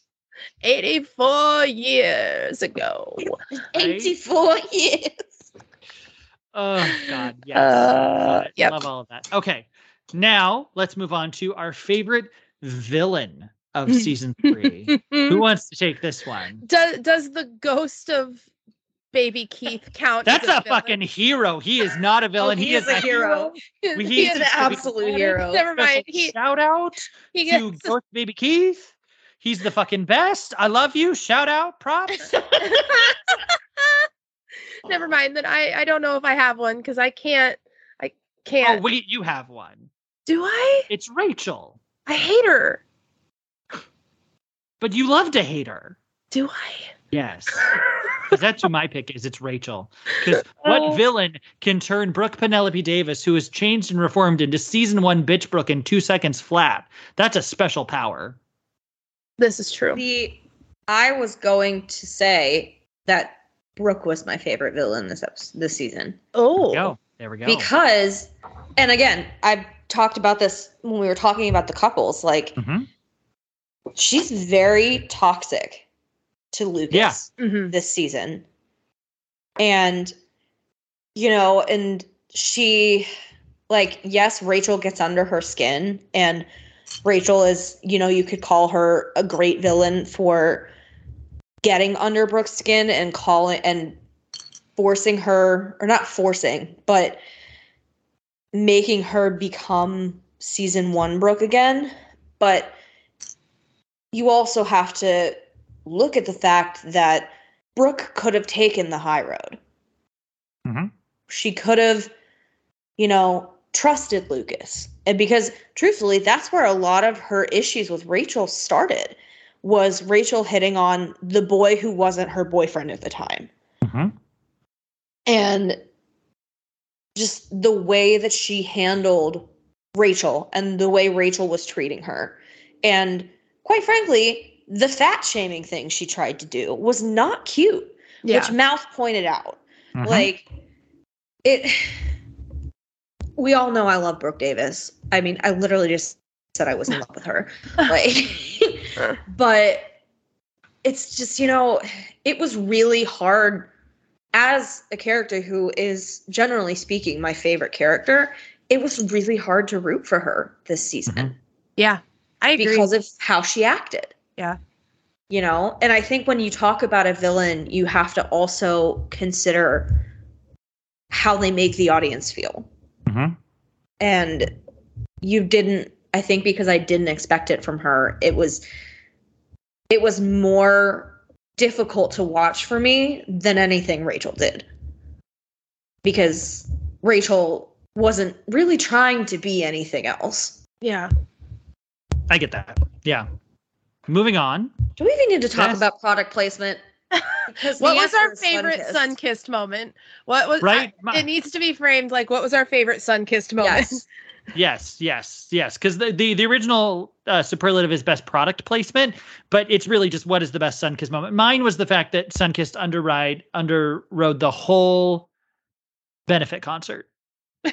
84 years ago.
84 years.
Oh God, [LAUGHS] yes.
Uh,
Love
yep.
Love all of that. Okay, now let's move on to our favorite villain of season three. Who [LAUGHS] wants to take this one?
does does the ghost of baby Keith count? as
That's a
villain?
fucking hero. He is not a villain.
he
he,
is a hero.
He is-
he
he
is
is
an
absolute hero.
Never mind. He [LAUGHS]
shout out
he
to
gets
Ghost Baby Keith. He's the fucking best. I love you. Shout out, props.
Never mind. Then I I don't know if I have one because I can't. I
Oh
can't.
Oh wait, you have one.
Do I?
It's Rachel,
I hate her.
but you love to hate her.
Do I?
Yes. [LAUGHS] Because that's who my pick is. It's Rachel. Because what
Oh.
villain can turn Brooke Penelope Davis, who has changed and reformed, into season one bitch Brooke in two seconds flat? That's a special power.
This is true.
The I was going to say that Brooke was my favorite villain this episode, this season
Oh.
Go. There we go.
because, and again, I've talked about this when we were talking about the couples. Like
Mhm.
she's very toxic to Lucas
Yeah.
hmm
this season, and you know, and she, like, yes, Rachel gets under her skin, and Rachel is, you know, you could call her a great villain for getting under Brooke's skin and calling and forcing her, or not forcing, but making her become season one Brooke again. But you also have to look at the fact that Brooke could have taken the high road.
Mhm.
She could have, you know, trusted Lucas. And because truthfully, that's where a lot of her issues with Rachel started was Rachel hitting on the boy who wasn't her boyfriend at the time.
Mhm.
And just the way that she handled Rachel and the way Rachel was treating her. And quite frankly, the fat shaming thing she tried to do was not cute,
Yeah.
which Mouth pointed out.
Mhm.
Like it we all know I love Brooke Davis. I mean, I literally just said I was in love with her. [LAUGHS] Like [LAUGHS] but it's just, you know, it was really hard as a character who is generally speaking my favorite character. It was really hard to root for her this season
Mhm.
yeah. I agree.
because of how she acted.
Yeah.
You know, and I think when you talk about a villain, you have to also consider how they make the audience feel.
Mhm.
And you didn't I think because I didn't expect it from her, it was it was more difficult to watch for me than anything Rachel did. Because Rachel wasn't really trying to be anything else.
yeah.
I get that. Yeah. Moving on.
Do we even need to talk
Yes.
about product placement? [LAUGHS]
What was our favorite Sunkist moment? What was
Right?
I- it needs to be framed like what was our favorite Sunkist moment?
Yes. [LAUGHS]
Yes, yes, yes. Because the, the the original uh, superlative is best product placement, but it's really just what is the best Sunkist moment. Mine was the fact that Sunkist underride underrode the whole benefit concert. [LAUGHS]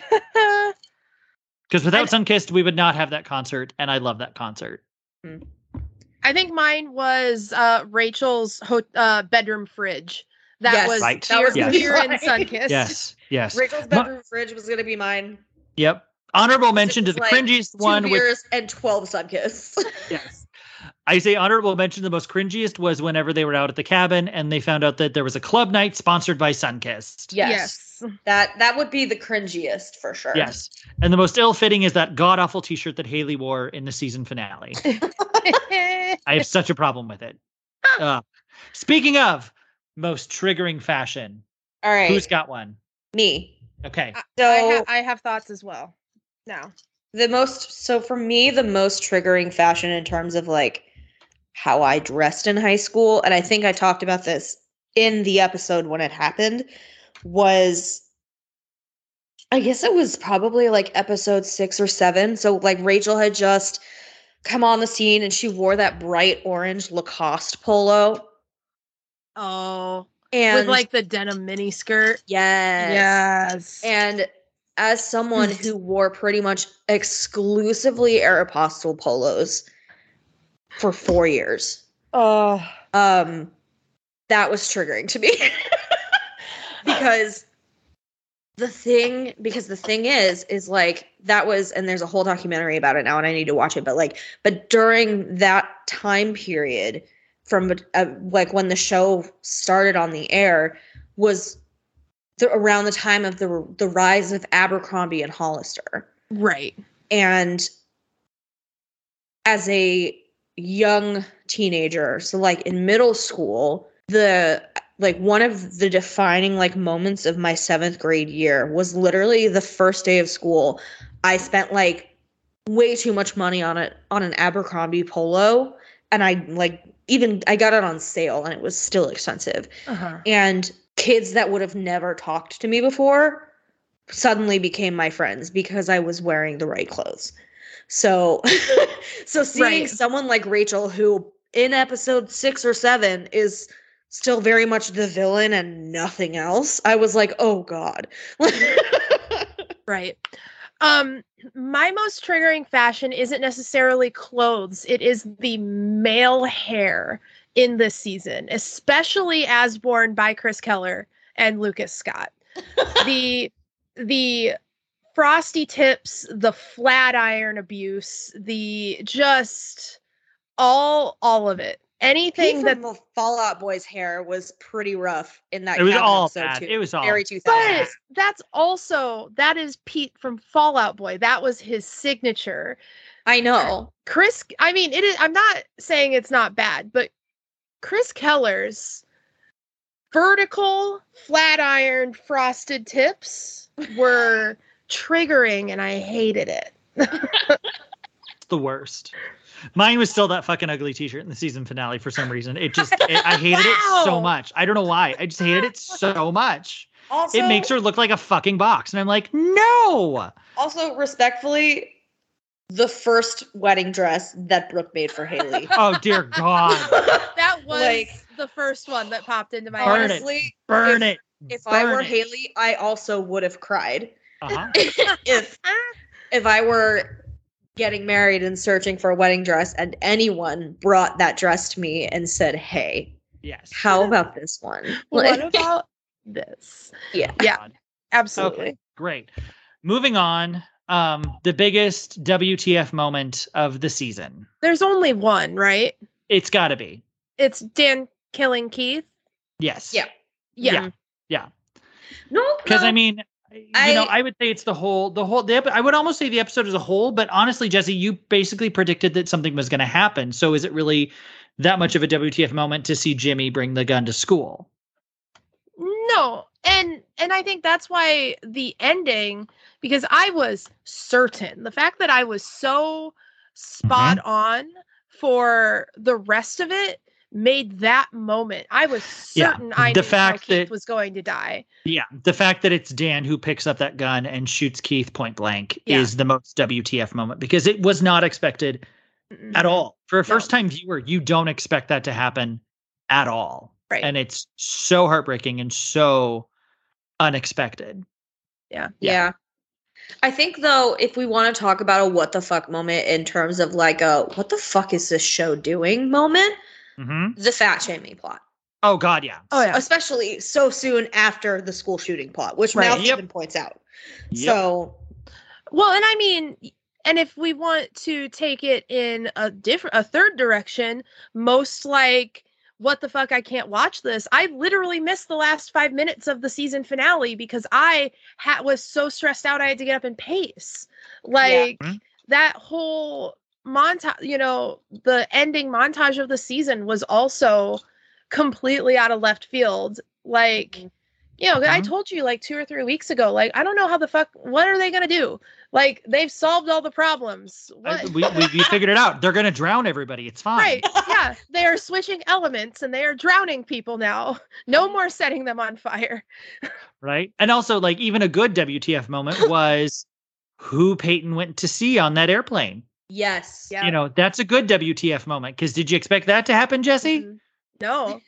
Because without Sunkist, we would not have that concert, and I love that concert.
I think mine was uh Rachel's ho- uh, bedroom fridge. That
Yes,
was
Right.
pure,
That was
Yes.
pure
mine.
and [LAUGHS] sun kissed.
Yes, yes.
Rachel's
Ma-
bedroom fridge was gonna be mine.
Yep. Honorable mention to the
like
cringiest
Two
one, which
beers and twelve Sunkist. [LAUGHS]
Yes. I say honorable mention the most cringiest was whenever they were out at the cabin and they found out that there was a club night sponsored by Sunkist.
yes. That that would be the cringiest for sure.
Yes. And the most ill fitting is that god awful t shirt that Haley wore in the season finale. [LAUGHS] I have such a problem with it. Uh, speaking of most triggering fashion,
All right.
who's got one?
me?
Okay.
So
I, ha- I have thoughts as well. Now,
the most so for me the most triggering fashion in terms of like how I dressed in high school and I think I talked about this in the episode when it happened was I guess it was probably like episode 6 or 7 so like Rachel had just come on the scene and she wore that bright orange Lacoste polo.
Oh,
and
with like the denim mini skirt.
yes.
Yes.
And as someone who wore pretty much exclusively Aeropostale polos for four years,
oh,
um, that was triggering to me. [LAUGHS] because the thing because the thing is is like that was and there's a whole documentary about it now and I need to watch it but like but during that time period from uh, like when the show started on the air was the, around the time of the the rise of Abercrombie and Hollister
right.
and as a young teenager so like in middle school the like one of the defining like moments of my seventh grade year was literally the first day of school i spent like way too much money on it on an abercrombie polo and i like even i got it on sale and it was still expensive
Uh-huh.
and kids that would have never talked to me before suddenly became my friends because I was wearing the right clothes. So [LAUGHS] so seeing
Right.
someone like Rachel who in episode 6 or 7 is still very much the villain and nothing else, I was like, "Oh god." [LAUGHS]
Right. Um, my most triggering fashion isn't necessarily clothes. It is the male hair in this season, especially as born by Chris Keller and Lucas Scott. [LAUGHS] the the frosty tips, the flat iron abuse, the just all all of it. Anything that
from Fallout Boy's hair was pretty rough in that
It was all
episode
bad.
too.
It was all
very 2000s.
But that's also that is Pete from Fallout Boy. That was his signature.
I know.
Chris, I mean, it is. I'm not saying it's not bad, but Chris Keller's vertical, flat iron, frosted tips were [LAUGHS] triggering, and I hated it.
It's the worst. Mine was still that fucking ugly t-shirt in the season finale for some reason. It just it, I hated it so much. I don't know why. I just hated it so much.
Also,
it makes her look like a fucking box. And I'm like, no.
Also, respectfully, the first wedding dress that Brooke made for Haley. [LAUGHS]
Oh dear God. [LAUGHS]
That was
Like-
the first one that popped into my
Burn
head.
it.
Honestly,
Burn
if,
it.
If I were
it.
Haley, I also would have cried.
Uh-huh. [LAUGHS]
if if I were getting married and searching for a wedding dress and anyone brought that dress to me and said, "Hey,
Yes.
how about this one?"
What about this?
yeah.
Yeah.
God.
Absolutely.
Okay. Great. Moving on. Um, the biggest WTF moment of the season.
There's only one, right?
It's gotta be.
It's Dan killing Keith.
Yes.
Yeah.
Yeah. Yeah.
No,
Because
no.
I mean, you know,
I-
I would say it's the whole, the whole. The, epi- I would almost say the episode as a whole. But honestly, Jessi, you basically predicted that something was going to happen. So is it really that much of a WTF moment to see Jimmy bring the gun to school?
No. And and I think that's why the ending because I was certain. The fact that I was so spot
Mm-hmm.
on for the rest of it made that moment. I was
Yeah,
certain I
the
knew
fact
how Keith
that-
was going to die.
Yeah, the fact that it's Dan who picks up that gun and shoots Keith point blank
Yeah.
is the most WTF moment because it was not expected
Mm-mm.
at all. For a first time viewer, you don't expect that to happen at all.
Right.
And it's so heartbreaking and so unexpected.
Yeah.
Yeah. I think though, if we want to talk about a what the fuck moment in terms of like a what the fuck is this show doing moment,
hmm
the fat shaming plot.
Oh God, yeah.
Oh yeah.
Especially so soon after the school shooting plot, which
Right.
Mouth
Yep.
even points out.
Yep.
So
Well, and I mean, and if we want to take it in a different, a third direction, most like, what the fuck, I can't watch this. I literally missed the last five minutes of the season finale because I ha- was so stressed out I had to get up and pace. Like
Mhm.
that whole montage, you know, the ending montage of the season was also completely out of left field. Like,
Mhm.
you know, I
Mhm.
told you like two or three weeks ago, like, I don't know how the fuck, what are they going to do? Like, they've solved all the problems.
I- we, we, we figured it out. They're gonna drown everybody. It's fine.
Right. Yeah. They are switching elements and they are drowning people now. [LAUGHS] No more setting them on fire.
Right. And also, like, even a good WTF moment [LAUGHS] was who Peyton went to see on that airplane.
yes.
Yeah.
You know, that's a good WTF moment. Because did you expect that to happen, Jessi?
Mhm. No.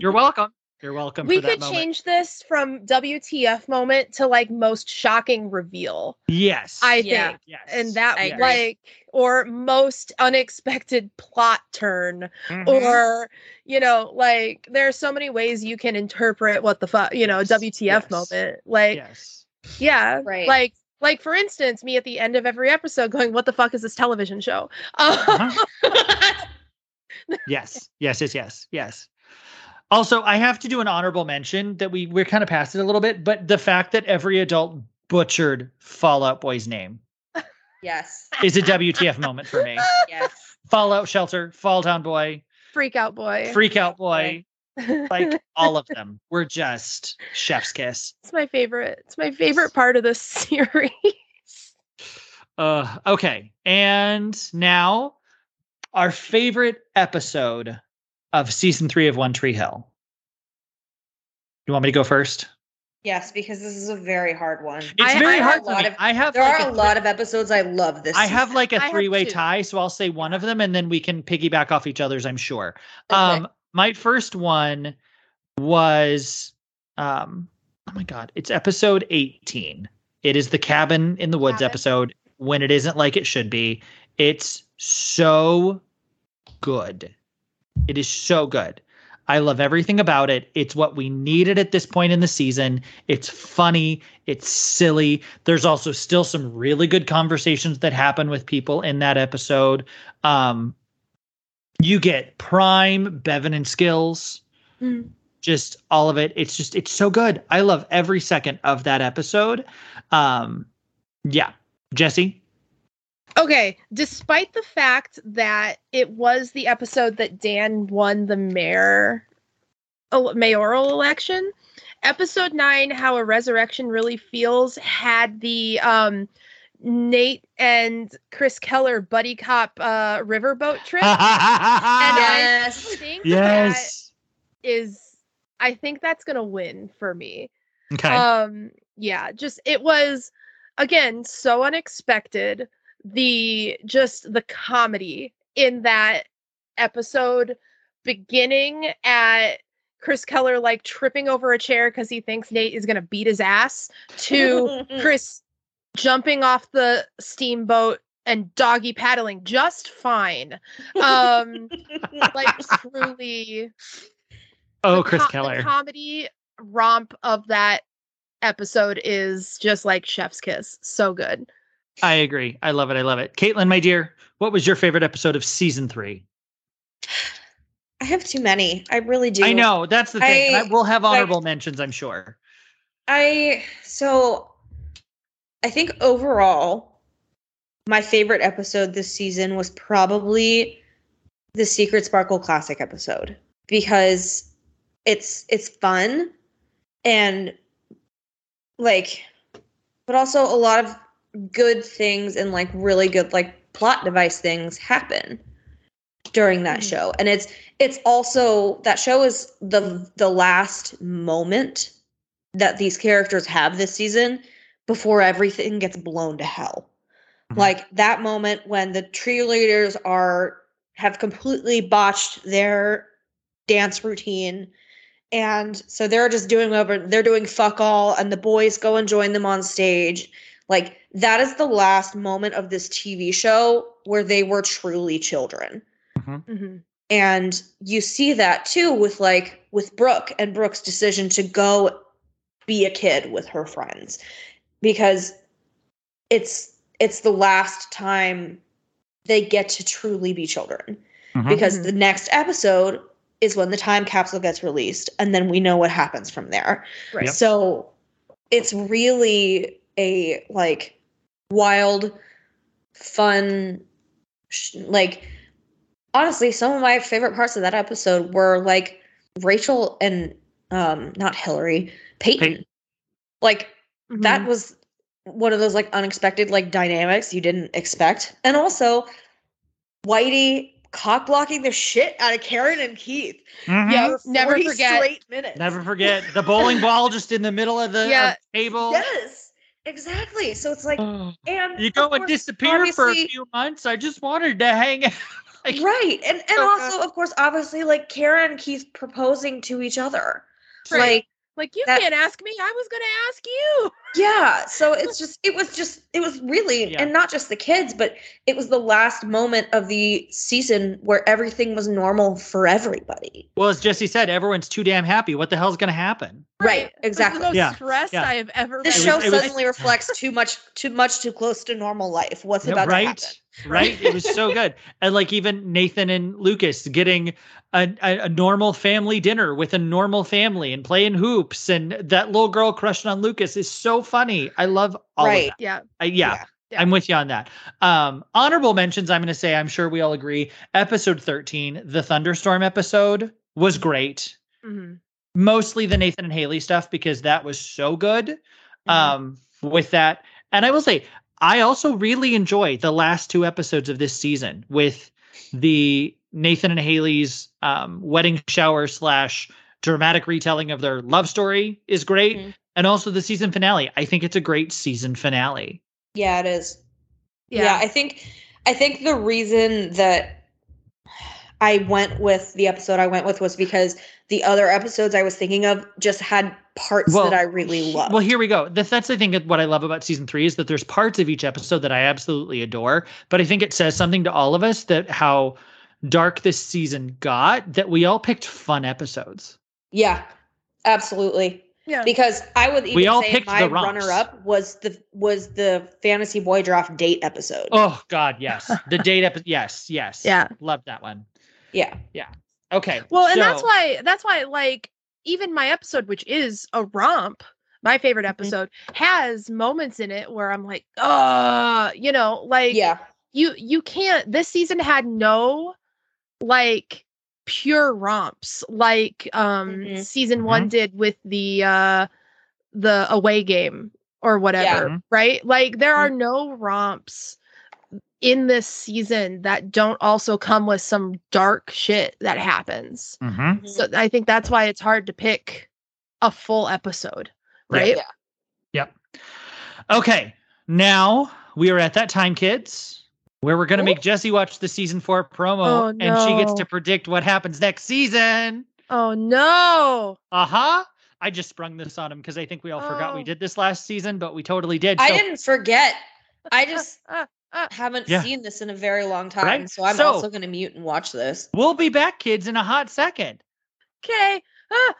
You're welcome. You're welcome.
we
for
could
moment.
change this from WTF moment to like most shocking reveal.
Yes.
I
Yeah.
think.
yes.
And that
I agree.
like or most unexpected plot turn
Mhm.
or you know like there are so many ways you can interpret what the fuck you know
Yes,
WTF
yes.
moment like
yes.
yeah
Right.
like like for instance me at the end of every episode going what the fuck is this television show uh,
Uh-huh. [LAUGHS] yes. Yes. Yes. Yes. Yes. Also, I have to do an honorable mention that we we're kind of past it a little bit, but the fact that every adult butchered Fallout Boy's name
yes.
is a WTF moment for me. [LAUGHS]
Yes.
Fallout Shelter, Fall Down Boy,
freak out boy
Freak Out Boy, like all of them were just chef's kiss.
It's my favorite it's my favorite part of this [LAUGHS] series
Uh okay. And now our favorite episode of season 3 of One Tree Hill. You want me to go first?
Yes, because this is a very hard one.
It's
I-
very
I
hard
have a
for
lot
me.
of-
I have
There
like
are a
a
lot of episodes I love this.
I have like [LAUGHS]
I
a
have
three-way tie, so I'll say one of them and then we can piggyback off each other's, I'm sure.
Okay.
Um my first one was um oh my god, it's episode 18. It is the cabin in the woods
Cabin.
episode when it isn't like it should be. It's so good. It is so good. I love everything about it. It's what we needed at this point in the season. It's funny, it's silly. There's also still some really good conversations that happen with people in that episode. Um you get prime Bevin and skills
Mm.
just all of it it's just it's so good i love every second of that episode um yeah jessi
Okay, despite the fact that it was the episode that Dan won the mayor el- mayoral election, episode 9 how a resurrection really feels had the um Nate and Chris Keller buddy cop uh riverboat trip [LAUGHS] and I
yes.
think
yes
that is I think that's going to win for me.
okay
um yeah just it was again so unexpected the just the comedy in that episode beginning at chris keller like tripping over a chair because he thinks nate is going to beat his ass to [LAUGHS] chris jumping off the steamboat and doggy paddling just fine um like truly
oh chris
co- the
keller
comedy romp of that episode is just like chef's kiss. So good.
I agree. I love it. I love it. Caitlin my dear what was your favorite episode of season three?
I have too many. I really do.
i know. That's the thing. I,
I-
we'll have honorable mentions i'm sure.
I so I think overall my favorite episode this season was probably the Secret Sparkle Classic episode because it's it's fun and like but also a lot of good things and like really good like plot device things happen during that
Mhm.
show. And it's it's also that show is the the last moment that these characters have this season before everything gets blown to hell.
Mhm.
Like that moment when the cheerleaders are have completely botched their dance routine and so they're just doing over they're doing fuck all and the boys go and join them on stage like that is the last moment of this tv show where they were truly children
Mhm.
and you see that too with like with brooke and brooke's decision to go be a kid with her friends because it's it's the last time they get to truly be children
Mhm.
because
Mhm.
the next episode is when the time capsule gets released and then we know what happens from there
Right.
Yep.
so it's really a like wild fun sh- like honestly some of my favorite parts of that episode were like rachel and um not hillary peyton,
Peyton.
like that
Mhm.
was one of those like unexpected like dynamics you didn't expect and also whitey cock blocking the shit out of karen and keith
Mhm.
Yeah,
for
never forget.
minutes
Never forget the bowling ball just in the middle of the
Yeah.
of the table.
yes exactly so it's like
Oh.
and
You
of
go and disappear for a few months. I just wanted to hang out. [LAUGHS] Like,
right and and
So
also of course obviously like karen and keith proposing to each other
Right.
like
Like you
that-
can't ask me. I was gonna ask you.
yeah so it's [LAUGHS] just it was just it was really
Yeah.
and not just the kids but it was the last moment of the season where everything was normal for everybody
Well, as Jessi said, everyone's too damn happy. What the hell's going to happen?
Right,
This is the
exactly.
most
Yeah,
stressed
yeah.
I have ever
this
been.
show
was- it was-
suddenly reflects too much too much too close to normal life what's
Yeah,
about
right?
to happen
Right? It was so [LAUGHS] good. And like even Nathan and Lucas getting a, a, a normal family dinner with a normal family and playing hoops. And that little girl crushing on Lucas is so funny. I love all
Right.
of that.
Yeah.
I, yeah,
Yeah.
Yeah.
I'm with you on that. Um, honorable mentions, I'm going to say, I'm sure we all agree. Episode 13, the thunderstorm episode, was great.
Mhm.
Mostly the Nathan and Haley stuff because that was so good.
Mhm.
Um, with that, and I will say, I also really enjoy the last two episodes of this season with the Nathan and Haley's um, wedding shower slash dramatic retelling of their love story is great,
Mhm.
and also the season finale. I think it's a great season finale.
yeah it is
Yeah.
yeah i think i think the reason that i went with the episode i went with was because the other episodes i was thinking of just had parts
Well,
that i really
he-
loved
Well, here we go. That's that's the thing. that What I love about season three is that there's parts of each episode that I absolutely adore, but I think it says something to all of us that how dark this season got that we all picked fun episodes.
yeah absolutely
Yeah.
because i would even
We all
say
picked
my runner up was the was the fantasy boy draft date episode
Oh God, yes, the date episode. Yes, yes,
Yeah.
love that one.
Yeah Yeah.
Okay,
Well, and that's why that's why like even my episode, which is a romp, my favorite
Mm-hmm.
episode, has moments in it where I'm like, uh, you know, like
yeah
you you can't this season had no like pure romps like um
Mhm.
season one did with the uh the away game or whatever
Mhm.
right like there are no romps in this season that don't also come with some dark shit that happens
Mhm.
so i think that's why it's hard to pick a full episode right
Yeah. Yep.
Okay, now we are at that time, kids, where we're gonna make Jessi watch the season four promo,
Oh,
and she gets to predict what happens next season.
oh no
Uh huh. I just sprung this on him because I think we all forgot we
Oh.
did this last season, but we totally did.
i didn't forget i just [LAUGHS]
uh,
haven't
Yeah.
seen this in a very long time
Right?
so i'm
So-
also going to mute and watch this
We'll be back, kids, in a hot second.
okay ah,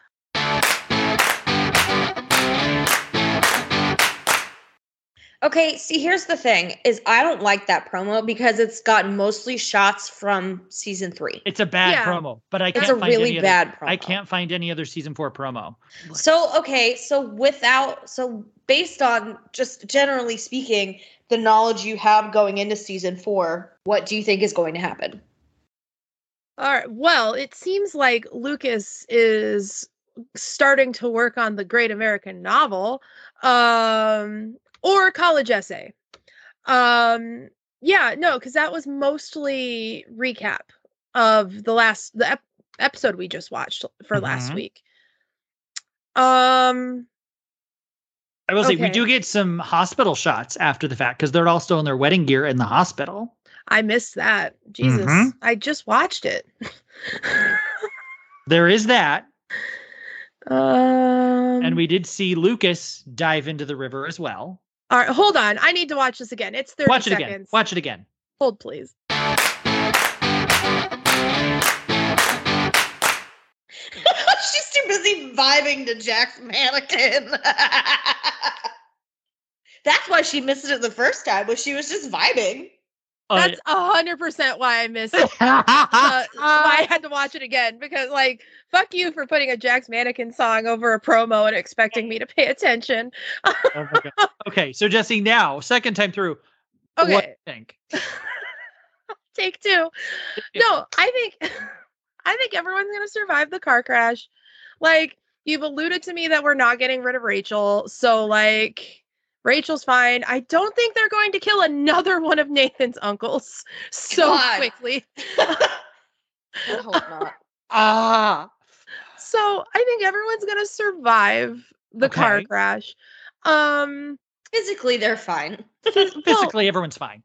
Okay, see, here's the thing: is I don't like that promo because it's got mostly shots from season three.
It's a bad
Yeah.
promo, but I can't
It's a
find any
really
other-
bad promo.
I can't find any other season four promo.
So okay, so without so based on just generally speaking, the knowledge you have going into season four, what do you think is going to happen?
All right. Well, it seems like Lucas is starting to work on the great American novel um or college essay. Um Yeah, no, because that was mostly recap of the last the ep- episode we just watched for last
Mhm.
week. Um,
I will say we do get some hospital shots after the fact because they're all still in their wedding gear in the hospital.
I missed that. Jesus,
Mhm.
I just watched it.
There is that. [LAUGHS]
um,
And we did see Lucas dive into the river as well.
All right, hold on. I need to watch this again. It's thirty
Watch it
seconds.
again. Watch it again.
Hold, please. [LAUGHS]
She's too busy vibing to Jack's mannequin. [LAUGHS] That's why she missed it the first time, was she was just vibing.
Uh,
That's a hundred percent why I missed. [LAUGHS] it. Uh, [LAUGHS] why I had to watch it again because, like, fuck you for putting a Jack's Mannequin song over a promo and expecting me to pay attention.
Oh my God. okay, so Jessi, now second time through, what do
Okay,
you think? [LAUGHS]
take two. No, I think, I think everyone's gonna survive the car crash. Like, you've alluded to me that we're not getting rid of Rachel, so like. Rachel's fine. I don't think they're going to kill another [LAUGHS] one of Nathan's uncles so
God.
quickly.
I hope not. [LAUGHS]
Ah,
So I think everyone's gonna survive the car crash. Um,
Physically, they're fine.
phys- [LAUGHS] well,
physically everyone's fine.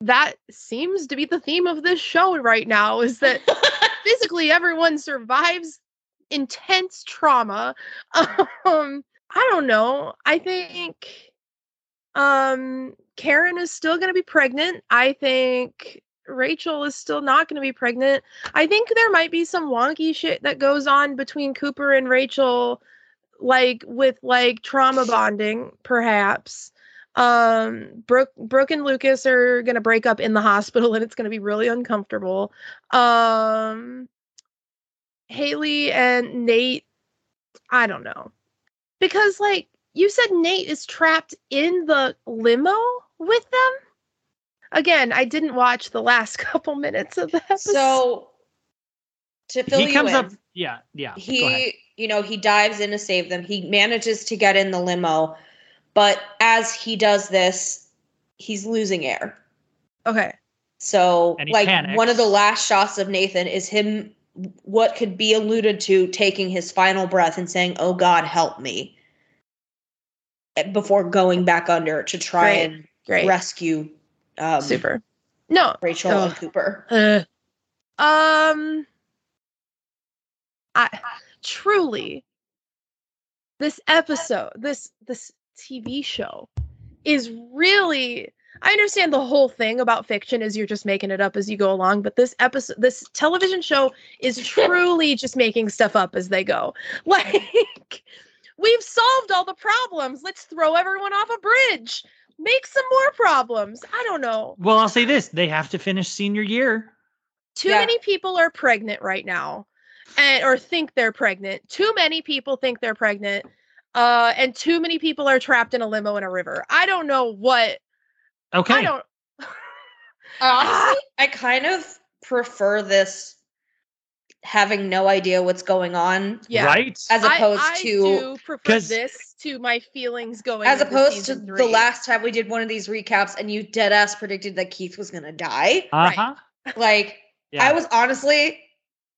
that seems to be the theme of this show right now. Is that physically everyone survives intense trauma. Um, I don't know. I think um Karen is still gonna be pregnant. I think Rachel is still not going to be pregnant. I think there might be some wonky shit that goes on between Cooper and Rachel like with like trauma bonding perhaps. Um Brooke Brooke and Lucas are going to break up in the [LAUGHS] hospital and it's going to be really uncomfortable. Um Haley and Nate I don't know. Because like you said Nate is trapped in the limo with them? Again, I didn't watch the last [LAUGHS] couple minutes of the episode.
So, to fill
he
you
comes
in,
up. Yeah, yeah.
he, you know, he dives in to save them. He manages to get in the limo, but as he does this, he's losing air.
okay.
So, like
panics.
one of the last shots of Nathan is him what could be alluded to taking his final breath and saying, "Oh God, help me." Before going back under to try
Great.
and
Great.
rescue um,
Super. No.
Rachel
Ugh.
and Cooper.
Uh, um I truly this episode, this this TV show is really I understand the whole thing about fiction is you're just making it up as you go along, but this episode this television show is [LAUGHS] truly just making stuff up as they go. [LAUGHS] Like we've solved all the problems. Let's throw everyone off a bridge. Make some more problems. I don't know.
Well, I'll say this: they have to finish senior year.
too
Yeah.
many people are pregnant right now and or think they're pregnant too many people think they're pregnant uh and too many people are trapped in a limo in a river i don't know what
Okay.
i don't
Honestly, [LAUGHS] I kind of prefer this having no idea what's going on
yeah
Right.
as opposed
I,
to
do prefer
'Cause-
this to my feelings going
as opposed to
season
the last time we did one of these recaps and you dead ass predicted that Keith was gonna die.
Uh huh.
Like
Yeah.
I was honestly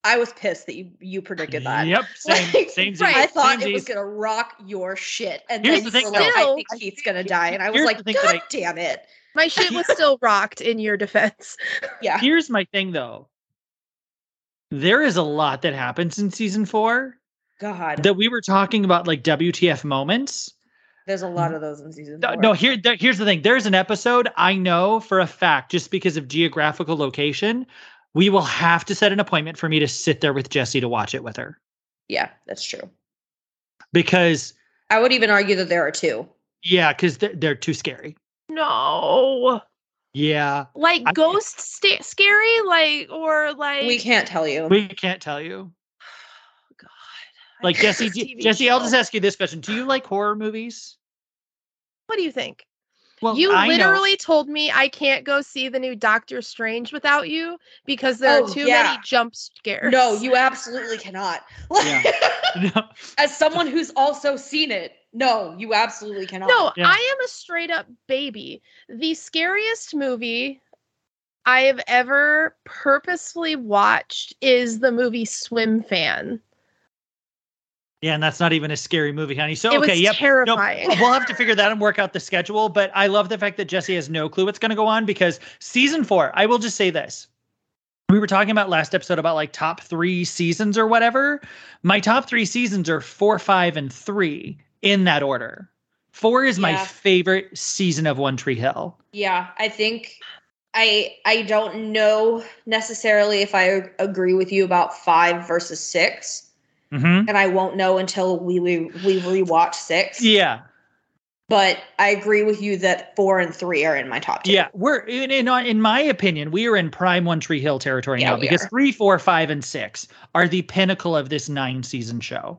I was pissed that you you predicted that.
Yep. [LAUGHS] Same.
Like,
same.
right.
I thought
same
it was gonna rock your shit. And
Here's
then
the thing,
were like,
though.
I think Keith's gonna die. And I was like, God
I-
damn it.
my shit was still rocked in your defense
Yeah.
Here's my thing, though. There is a lot that happens in season four
God.
that we were talking about, like WTF moments.
There's a lot of those in season
No,
four.
no here, there, here's the thing. There's an episode I know for a fact, just because of geographical location, we will have to set an appointment for me to sit there with Jessi to watch it with her
Yeah, that's true.
because,
I would even argue that there are two.
yeah, because they're, they're too scary.
no
Yeah,
like
I-
ghost sta- scary like or like
We can't tell you.
we can't tell you. [SIGHS]
God.
Like Jessi,
This
do-
TV
Jessi, I'll just ask you this question: Do you like horror movies?
what do you think
Well,
you
I know-
literally told me I can't go see the new Doctor Strange without you because there
Oh,
are too
yeah.
many jump scares.
no, you absolutely cannot. [LAUGHS] [LAUGHS]
No.
As someone who's also seen it, no, you absolutely cannot.
No,
Yeah.
I am a straight up baby. The scariest movie I have ever purposefully watched is the movie Swim Fan.
Yeah, and that's not even a scary movie, honey. So
it
okay,
was
yep. Nope.
terrifying.
we'll have to figure that and work out the schedule. But I love the fact that Jessi has no clue what's going to go on because season four, I will just say this. We were talking about last episode about like top three seasons or whatever. My top three seasons are four, five, and three in that order. Four is my favorite season of One Tree Hill.
Yeah, I think I I don't know necessarily if I agree with you about five versus six,
Mm-hmm.
and I won't know until we we, we rewatch six.
Yeah.
But I agree with you that four and three are in my top two.
Yeah, we're in, in in my opinion, we are in prime One Tree Hill territory
Yeah,
now because
are.
three, four, five, and six are the pinnacle of this nine season show.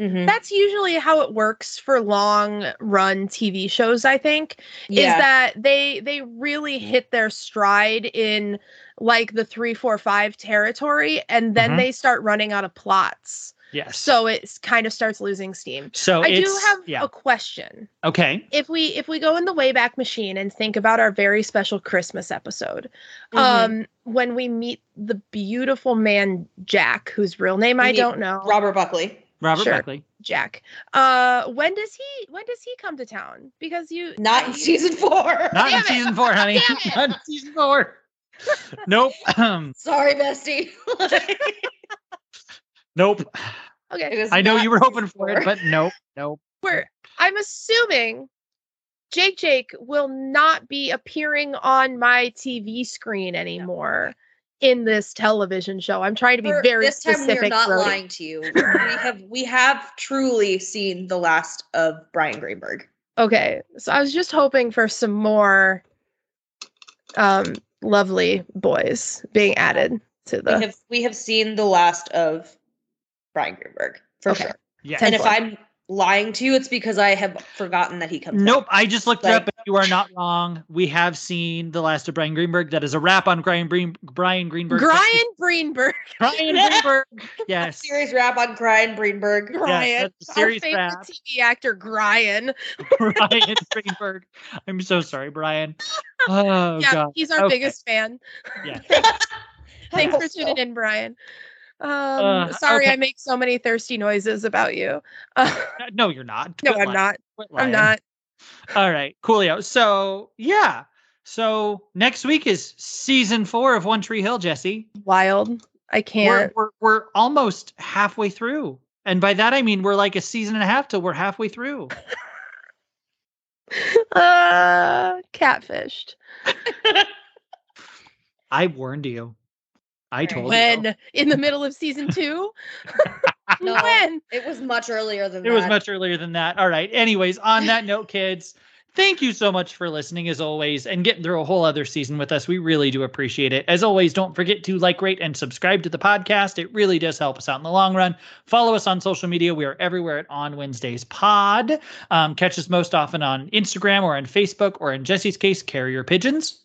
Mhm.
That's usually how it works for long run TV shows, I think.
yeah.
is that they they really hit their stride in like the three four five territory and then
Mhm.
they start running out of plots
Yes.
so it kind of starts losing steam
so
i do have
yeah.
a question
okay.
if we if we go in the wayback machine and think about our very special christmas episode
Mhm.
um when we meet the beautiful man jack whose real name i don't know
Robert Buckley.
Robert
Sure.
Buckley.
jack uh when does he when does he come to town because you
Not in season four. [LAUGHS] [LAUGHS]
Not in
it.
season four, honey.
Damn it.
Not in season four. nope. Um,
Sorry, bestie. [LAUGHS]
nope.
okay
I know you were hoping for it, but nope. Nope.
we're I'm assuming Jake Jake will not be appearing on my TV screen anymore in this television show. I'm trying to be
For-
very
this time
specific.
we are not
Brody.
lying to you. we have we have truly seen the last of Brian Greenberg.
Okay, so I was just hoping for some more um lovely boys being added to the
We have we have seen the last of Brian Greenberg for
Okay.
sure.
Yeah.
And if. I'm lying to you, it's because I have forgotten that he comes.
Nope. I just looked it up and you are not wrong. We have seen The Last of Brian Greenberg. That is a wrap on Brian, Breen- Brian Greenberg.
Brian Greenberg.
Brian [LAUGHS] Greenberg. Yes.
Serious rap on Brian Greenberg.
Brian. Our
serious
favorite
rap.
TV actor Brian.
Brian [LAUGHS] Greenberg. I'm so sorry, Brian. [LAUGHS] Oh
yeah,
god.
he's our
Okay.
biggest fan.
Yeah.
Thanks for tuning in, Brian. Um,
Uh,
sorry,
okay.
I make so many thirsty noises about you. [LAUGHS] Uh,
No, you're not.
no,
Quit
I'm not. I'm not.
All right, coolio. So yeah. So next week is season four of One Tree Hill, Jessi.
Wild. I
We're,
can't.
we're we're almost halfway through. And by that I mean we're like a season and a half till we're halfway through. [LAUGHS]
Uh, catfished. [LAUGHS]
I warned you. I told you.
When in the middle of season [LAUGHS] two? [LAUGHS]
No.
when?
It was much earlier than that.
It
that.
was much earlier than that. All right. Anyways, on that note, kids, thank you so much for listening as always and getting through a whole other season with us. We really do appreciate it. As always, don't forget to like, rate, and subscribe to the podcast. It really does help us out in the long run. Follow us on social media. We are everywhere at On Wednesdays Pod. Um, catch us most often on Instagram or on Facebook or in Jessi's case, Carrier Pigeons.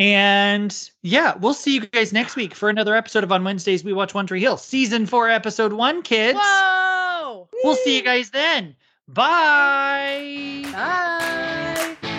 And yeah, we'll see you guys next week for another episode of On Wednesdays We Watch One Tree Hill, season four, episode one, kids.
Whoa!
We'll see you guys then. Bye.
Bye.